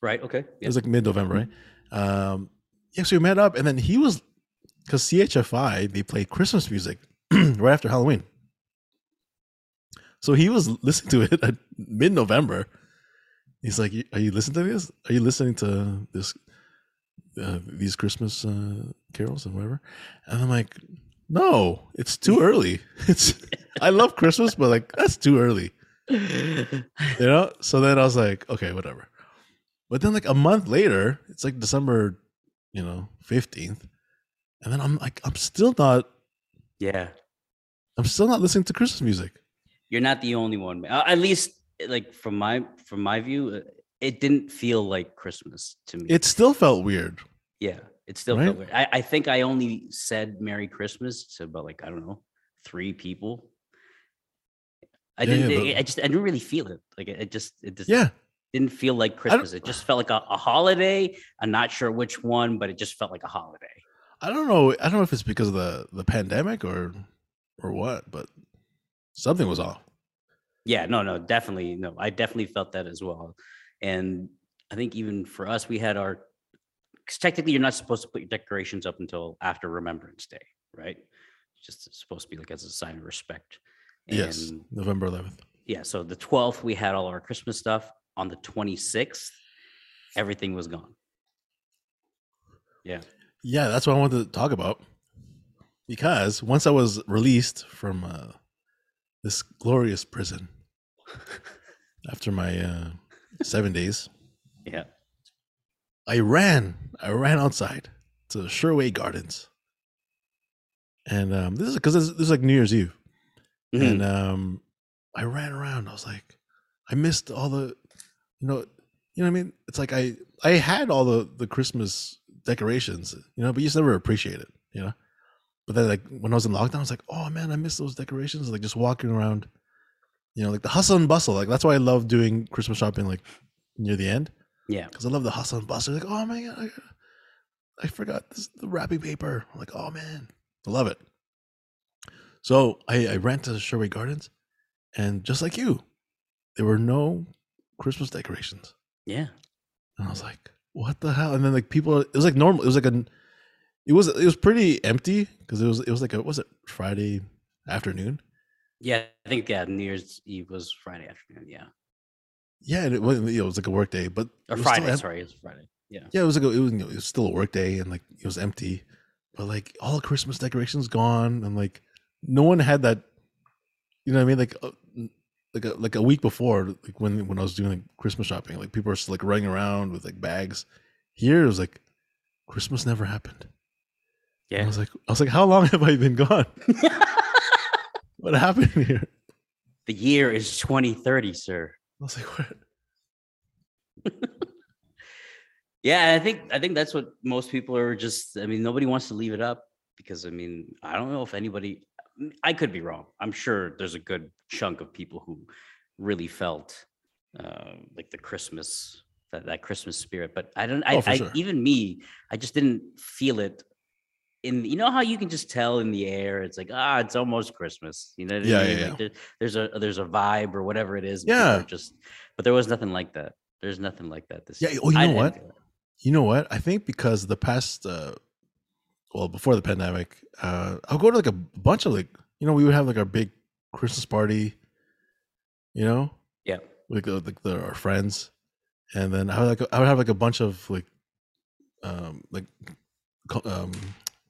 Right, okay. It was like mid November, right? Um, yeah, so we met up, and then he was because CHFI they played Christmas music right after Halloween. So he was listening to it mid November. He's like, "Are you listening to this? Are you listening to this? Uh, these Christmas uh, carols and whatever?" And I'm like, "No, it's too early. It's I love Christmas, but like that's too early." you know so then i was like okay whatever but then like a month later it's like december you know 15th and then i'm like i'm still not yeah. i'm still not listening to christmas music You're not the only one. man. At least like from my from my view, uh, it didn't feel like Christmas to me. it still felt weird Yeah, it still Right? felt weird. I, I think I only said Merry Christmas to about like I don't know three people. I Yeah, didn't. yeah, I- but- I just I didn't really feel it. Like it, it just it just yeah didn't feel like Christmas. It just felt like a, a holiday. I'm not sure which one, but it just felt like a holiday. i don't know i don't know if it's because of the the pandemic or or what but something was off Yeah, no, no, definitely. No, I definitely felt that as well. And I think even for us, we had our, because technically you're not supposed to put your decorations up until after Remembrance Day, right? It's just supposed to be like as a sign of respect. yes, November 11th. yeah, so the 12th, we had all our Christmas stuff. On the 26th, everything was gone. Yeah. Yeah, that's what I wanted to talk about. Because once I was released from uh, this glorious prison after my uh, seven days, Yeah. I ran. I ran outside to Sherway Gardens, and um, this is because this, this is like New Year's Eve, Mhm. and um, I ran around. I was like, I missed all the, you know, you know what I mean. It's like I I had all the the Christmas decorations, you know, but you just never appreciate it, you know. But then like when I was in lockdown, I was like, oh man, I miss those decorations. Like just walking around, you know, like the hustle and bustle. Like that's why I love doing Christmas shopping like near the end yeah. because I love the hustle and bustle. Like, oh my god, I, I forgot this, the wrapping paper. I'm like, oh man, I love it. So I, I ran to Sherway Gardens, and just like you, there were no Christmas decorations. Yeah. And I was like, what the hell? And then like people, it was like normal. It was like an, it was it was pretty empty because it was it was like a was it Friday afternoon? Yeah. I think, yeah, New Year's Eve was Friday afternoon. Yeah. Yeah, and it was it was like a work day, but Or it was still Friday. em- Sorry. It was Friday. Yeah. Yeah, it was like a, it was you know, it was still a work day and like it was empty, but like all Christmas decorations gone and like no one had that. You know what I mean? Like uh, like a like a week before, like when when I was doing like Christmas shopping, like people were just like running around with like bags. Here it was like Christmas never happened. And I Yeah. was like I was like, how long have I been gone? What happened here? the year is 2030, sir. I was like, what? Yeah, I think I think that's what most people are just. I mean, nobody wants to leave it up because I mean, I don't know if anybody. I could be wrong. I'm sure there's a good chunk of people who really felt uh, like the Christmas that that Christmas spirit. But I don't. I, Oh, I sure. even me, I just didn't feel it. In you know how you can just tell in the air, it's like ah, it's almost Christmas. You know, what I Yeah, mean? yeah, Like, there- there's a there's a vibe or whatever it is. Yeah. just, but there was nothing like that. There's nothing like that this Yeah, year. oh, you I know what? You know what? I think because the past, uh, well, before the pandemic, uh, I'll go to like a bunch of like, you know, we would have like our big Christmas party, you know, Yeah. like uh, like the, our friends, and then I would like I would have like a bunch of like, um, like, um,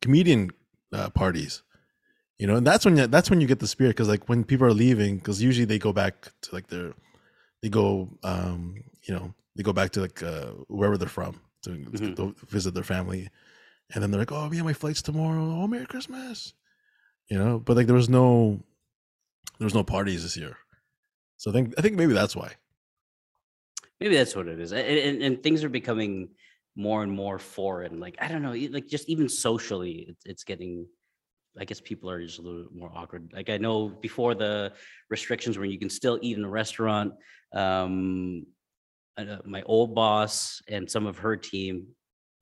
comedian uh, parties, you know, and that's when you, that's when you get the spirit because like when people are leaving, because usually they go back to like their, they go, um, you know, they go back to like uh, wherever they're from to, to Mhm. go visit their family, and then they're like, oh yeah, my flight's tomorrow. Oh, Merry Christmas, you know. But like there was no, there was no parties this year, so I think I think maybe that's why. Maybe that's what it is. And, and, and things are becoming more and more foreign. Like, I don't know, like just even socially, it's, it's getting, I guess people are just a little more awkward. Like, I know before the restrictions where you can still eat in a restaurant, um, uh, my old boss and some of her team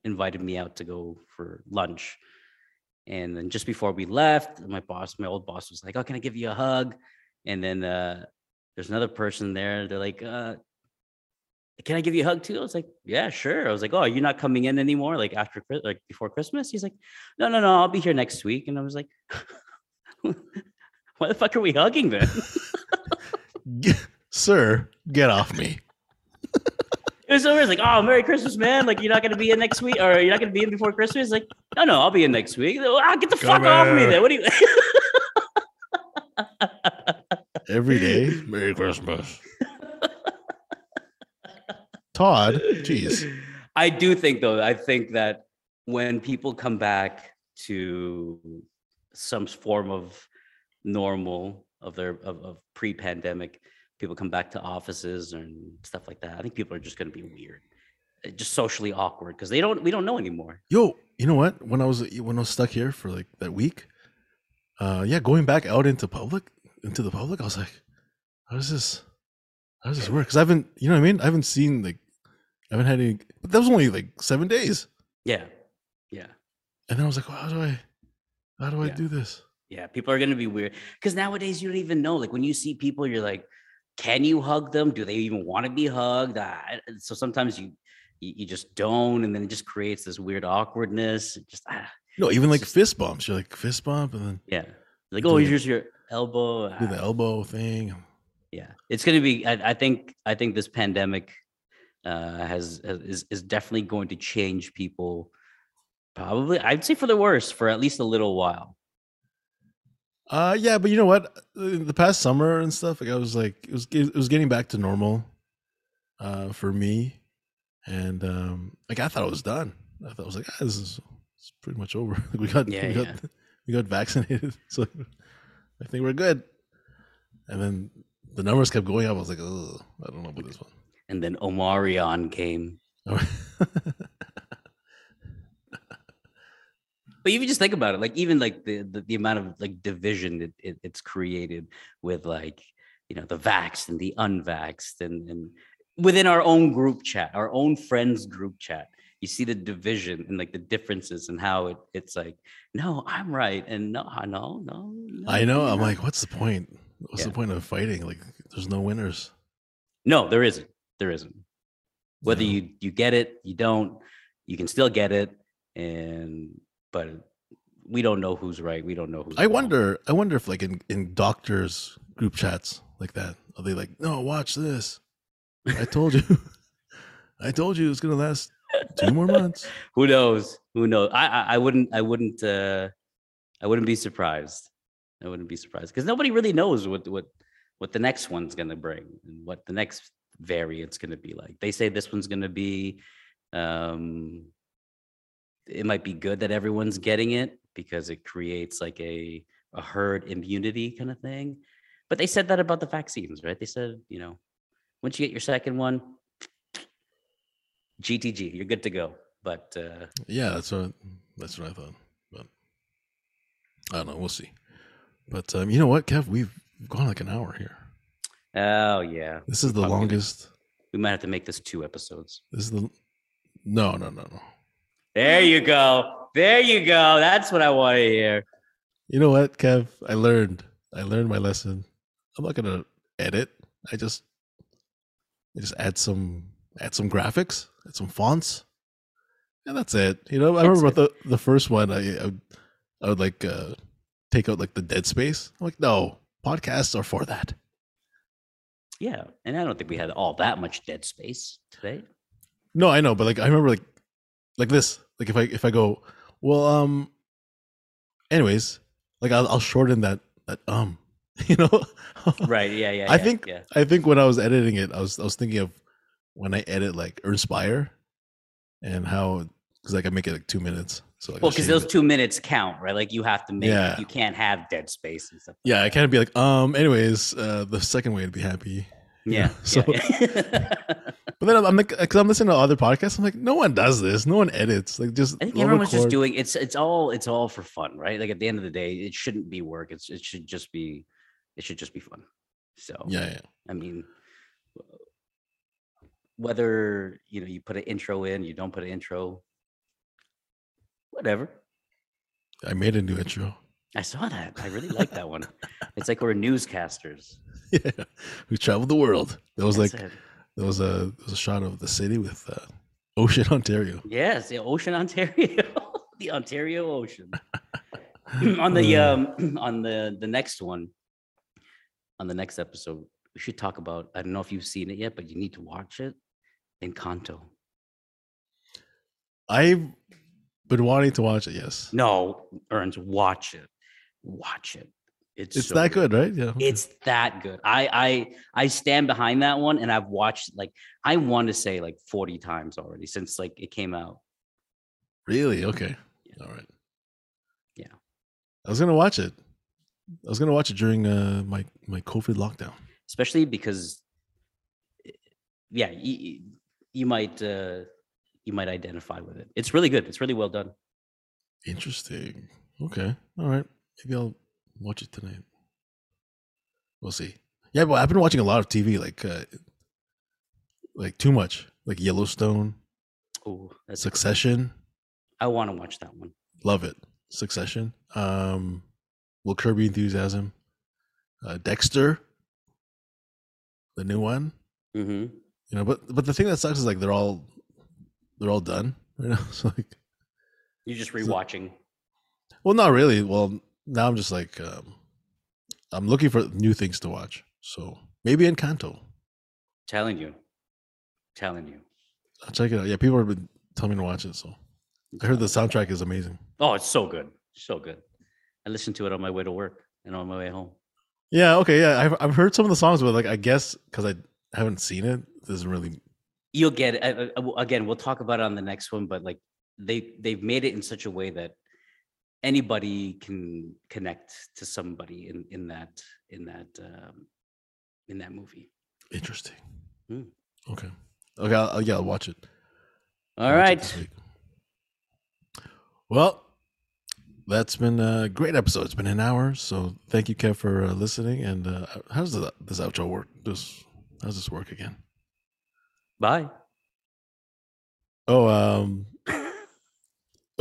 invited me out to go for lunch. And then just before we left, my boss, my old boss was like, Oh, can I give you a hug? And then uh, there's another person there. They're like, uh, can I give you a hug too? I was like, yeah, sure. I was like, oh, you're not coming in anymore, like after like before Christmas. He's like, no, no, no, I'll be here next week. And I was like, why the fuck are we hugging then? Sir, get off me. It was always like, oh, Merry Christmas, man. Like you're not gonna be in next week, or you're not gonna be in before Christmas. Like, no, no, I'll be in next week. Ah, get the fuck off me then. What do you? Every day, Merry Christmas. Todd, jeez. I do think though, I think that when people come back to some form of normal of their of, of pre-pandemic, people come back to offices and stuff like that. I think people are just gonna be weird. uh, Just socially awkward because they don't we don't know anymore. Yo, you know what? When I was when I was stuck here for like that week, uh, yeah, going back out into public, into the public, I was like, how does this, how does this work? Because I haven't, you know what I mean? I haven't seen like, I haven't had any. But that was only like seven days, Yeah. Yeah. and then I was like, well, how do I, how do I Yeah. do this? Yeah, people are gonna be weird because nowadays you don't even know. Like when you see people, you're like, can you hug them? Do they even want to be hugged? Uh, so sometimes you, you you just don't, and then it just creates this weird awkwardness. It Just ah, No, even like just- fist bumps. You're like fist bump and then yeah, like oh here's your elbow. do the Ah, elbow thing. yeah, it's gonna be. I, I think I think this pandemic uh, has, has is is definitely going to change people. Probably, I'd say for the worse for at least a little while. Uh, yeah, but you know what? The past summer and stuff, like I was like, it was it was getting back to normal, uh, for me, and um, like I thought it was done. I thought I was like, ah, this is it's pretty much over. Like we got Yeah, we got we got vaccinated, so I think we're good. And then the numbers kept going up. I was like, oh, I don't know about this one. And then Omicron came. But even just think about it, like even like the the, the amount of like division it, it, it's created with like you know the vaxxed and the unvaxxed and and within our own group chat, our own friends group chat, you see the division and like the differences and how it, it's like no, I'm right and no, no, no. no I know. I'm not." like, what's the point? What's the point of fighting? Like, there's no winners. no, there isn't, there isn't. Whether No. you you get it, you don't, you can still get it, and but we don't know who's right. We don't know who's. I wrong. wonder. I wonder if like in in doctors group chats like that, are they like, no, watch this. I told you. I told you it's gonna last two more months. who knows who knows i i, I wouldn't i wouldn't uh i wouldn't be surprised i wouldn't be surprised because nobody really knows what what what the next one's going to bring and what the next variant's going to be like they say this one's going to be um it might be good that everyone's getting it because it creates like a a herd immunity kind of thing but they said that about the vaccines right they said you know once you get your second one gtg you're good to go but uh Yeah, that's what that's what I thought. But I don't know. We'll see. But um, you know what, Kev? We've gone like an hour here. Oh yeah, This is the Probably gonna- longest. we might have to make this two episodes. This is the. No, no, no, no. There you go. There you go. That's what I want to hear. You know what, Kev? I learned. I learned my lesson. I'm not gonna edit. I just, I just add some, add some graphics, add some fonts, and that's it. You know, I remember the the first one. I, I would, I would like uh take out like the dead space. I'm like, no, podcasts are for that. Yeah, and I don't think we had all that much dead space today. No, I know, but like I remember like, like this. Like if I if I go, well, um, anyways, like I'll, I'll shorten that that um, you know. Right? Yeah, yeah. I yeah, think Yeah. I think when I was editing it, I was I was thinking of when I edit like Inspire and how because like I make it like two minutes. So like, Well, because those it. two minutes count, right? Like you have to make. Yeah. You can't have dead space and stuff. yeah, I can't be like um. Anyways, uh, the second way to be happy. Yeah. So- yeah. But then I'm, like, because I'm listening to other podcasts, I'm like, no one does this. No one edits. Like just I think everyone's just doing it's it's all it's all for fun, right? Like at the end of the day, it shouldn't be work. It's it should just be it should just be fun. So Yeah, yeah. I mean, whether you know you put an intro in, you don't put an intro, whatever. I made a new intro. I saw that. I really like that one. It's like we're newscasters. yeah, we traveled the world. There was That's like it. there was a there was a shot of the city with uh, Ocean, Ontario. yes, the Ocean, Ontario, the Ontario Ocean. on the Uh, um on the the next one, on the next episode, we should talk about. I don't know if you've seen it yet, but you need to watch it. Encanto. I've been wanting to watch it. Yes, No, Ernst, watch it. Watch it. It's it's so that good, right? Yeah. It's that good. I I I stand behind that one, and I've watched like I want to say like forty times already since like it came out. Really? Okay. Yeah. All right. Yeah. I was gonna watch it. I was gonna watch it during uh, my my COVID lockdown. especially because eh, yeah you, you might uh you might identify with it it's really good it's really well done Interesting. Okay. All right. Maybe I'll watch it tonight. We'll see. Yeah, but I've been watching a lot of TV, like uh like too much, like Yellowstone, oh that's Succession. i want to watch that one Love it. Succession. Um, Will Curb Your Enthusiasm. Uh, Dexter. the new one. Mm-hmm. You know, but but the thing that sucks is like they're all they're all done. You know, so like, You're just rewatching. well, not really. Well, now I'm just like, um, I'm looking for new things to watch. So maybe Encanto. telling you, telling you. I'll check it out. Yeah, people have been telling me to watch it. So I heard the soundtrack is amazing. Oh, it's so good, so good. I listened to it on my way to work and on my way home. Yeah. Okay. Yeah. I've I've heard some of the songs, but like I guess because I haven't seen it, doesn't really. You'll get it. Again. We'll talk about it on the next one, but like they they've made it in such a way that anybody can connect to somebody in in that in that um, in that movie. Interesting. Hmm. Okay. Okay. I'll, I'll- yeah, I'll watch it. All I'll watch it right. Well, that's been a great episode. It's been an hour, so thank you, Kev, for uh, listening. And uh, how does the, this outro work? This how does this work again? Bye. Oh, um,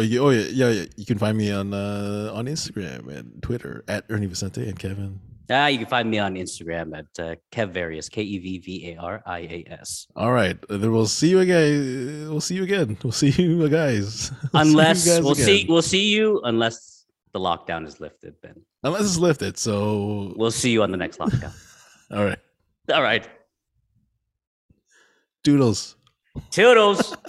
oh, you, oh yeah, yeah, yeah. You can find me on uh, on Instagram and Twitter at Ernie Vicente and Kevin. Ah, you can find me on Instagram at uh, Kev Varias, K E V V A R I A S. All right, then we'll see you again. We'll see you again. We'll see you guys. We'll see you Unless guys we'll see, we'll see you unless the lockdown is lifted. Then unless it's lifted. So, we'll see you on the next lockdown. all right, All right, doodles. toodles.